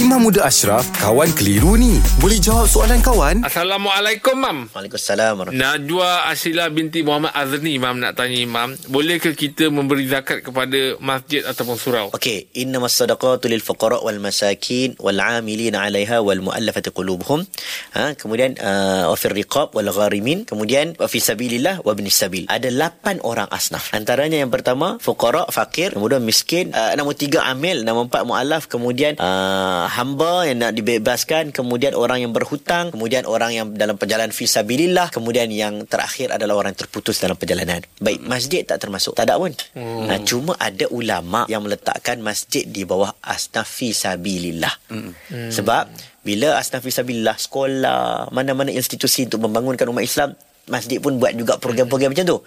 Imam Muda Ashraf, kawan keliru ni. Boleh jawab soalan kawan? Assalamualaikum, Mam. Waalaikumsalam warahmatullahi Najwa Asila binti Muhammad Azni, Mam nak tanya Imam. Bolehkah kita memberi zakat kepada masjid ataupun surau? Okey, innamas sadaqatu lil fuqara wal masakin wal 'amilina 'alaiha wal mu'allafati qulubuhum. Ha, kemudian uh, wa fir riqab wal gharimin, kemudian wa fi sabilillah wa ibnis sabil. Ada 8 orang asnaf. Antaranya yang pertama fuqara, fakir, kemudian miskin, uh, nombor tiga amil, nombor empat mu'allaf, kemudian uh, hamba yang nak dibebaskan, kemudian orang yang berhutang, kemudian orang yang dalam perjalanan fi sabilillah, kemudian yang terakhir adalah orang yang terputus dalam perjalanan. Baik, masjid tak termasuk. Tak ada pun. Hmm. Ha, cuma ada ulama yang meletakkan masjid di bawah asnaf fi sabilillah. Hmm. Sebab bila asnaf fi sabilillah sekolah, mana-mana institusi untuk membangunkan umat Islam Masjid pun buat juga program-program macam tu.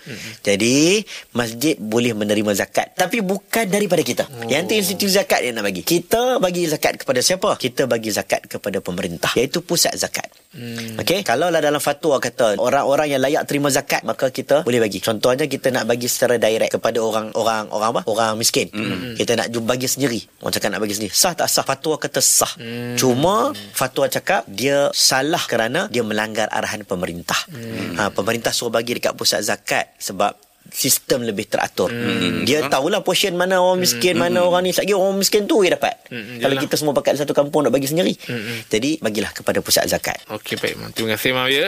Jadi, masjid boleh menerima zakat. Tapi bukan daripada kita. Oh. Yang tu institusi zakat yang nak bagi. Kita bagi zakat kepada siapa? Kita bagi zakat kepada pemerintah. Iaitu pusat zakat. Hmm. Okey, kalau lah dalam fatwa kata orang-orang yang layak terima zakat maka kita boleh bagi. Contohnya kita nak bagi secara direct kepada orang-orang orang apa? Orang miskin. Hmm. Kita nak bagi sendiri. Orang cakap nak bagi sendiri. Sah tak sah? Fatwa kata sah. Hmm. Cuma fatwa cakap dia salah kerana dia melanggar arahan pemerintah. Hmm. Ha, pemerintah suruh bagi dekat pusat zakat sebab sistem lebih teratur. Hmm. Dia tahulah portion mana orang miskin, hmm. mana orang ni. Lagi orang miskin tu dia dapat. Hmm. Kalau kita semua pakat satu kampung nak bagi sendiri. Hmm. Jadi bagilah kepada pusat zakat. Okey baik. Terima kasih Mam ya.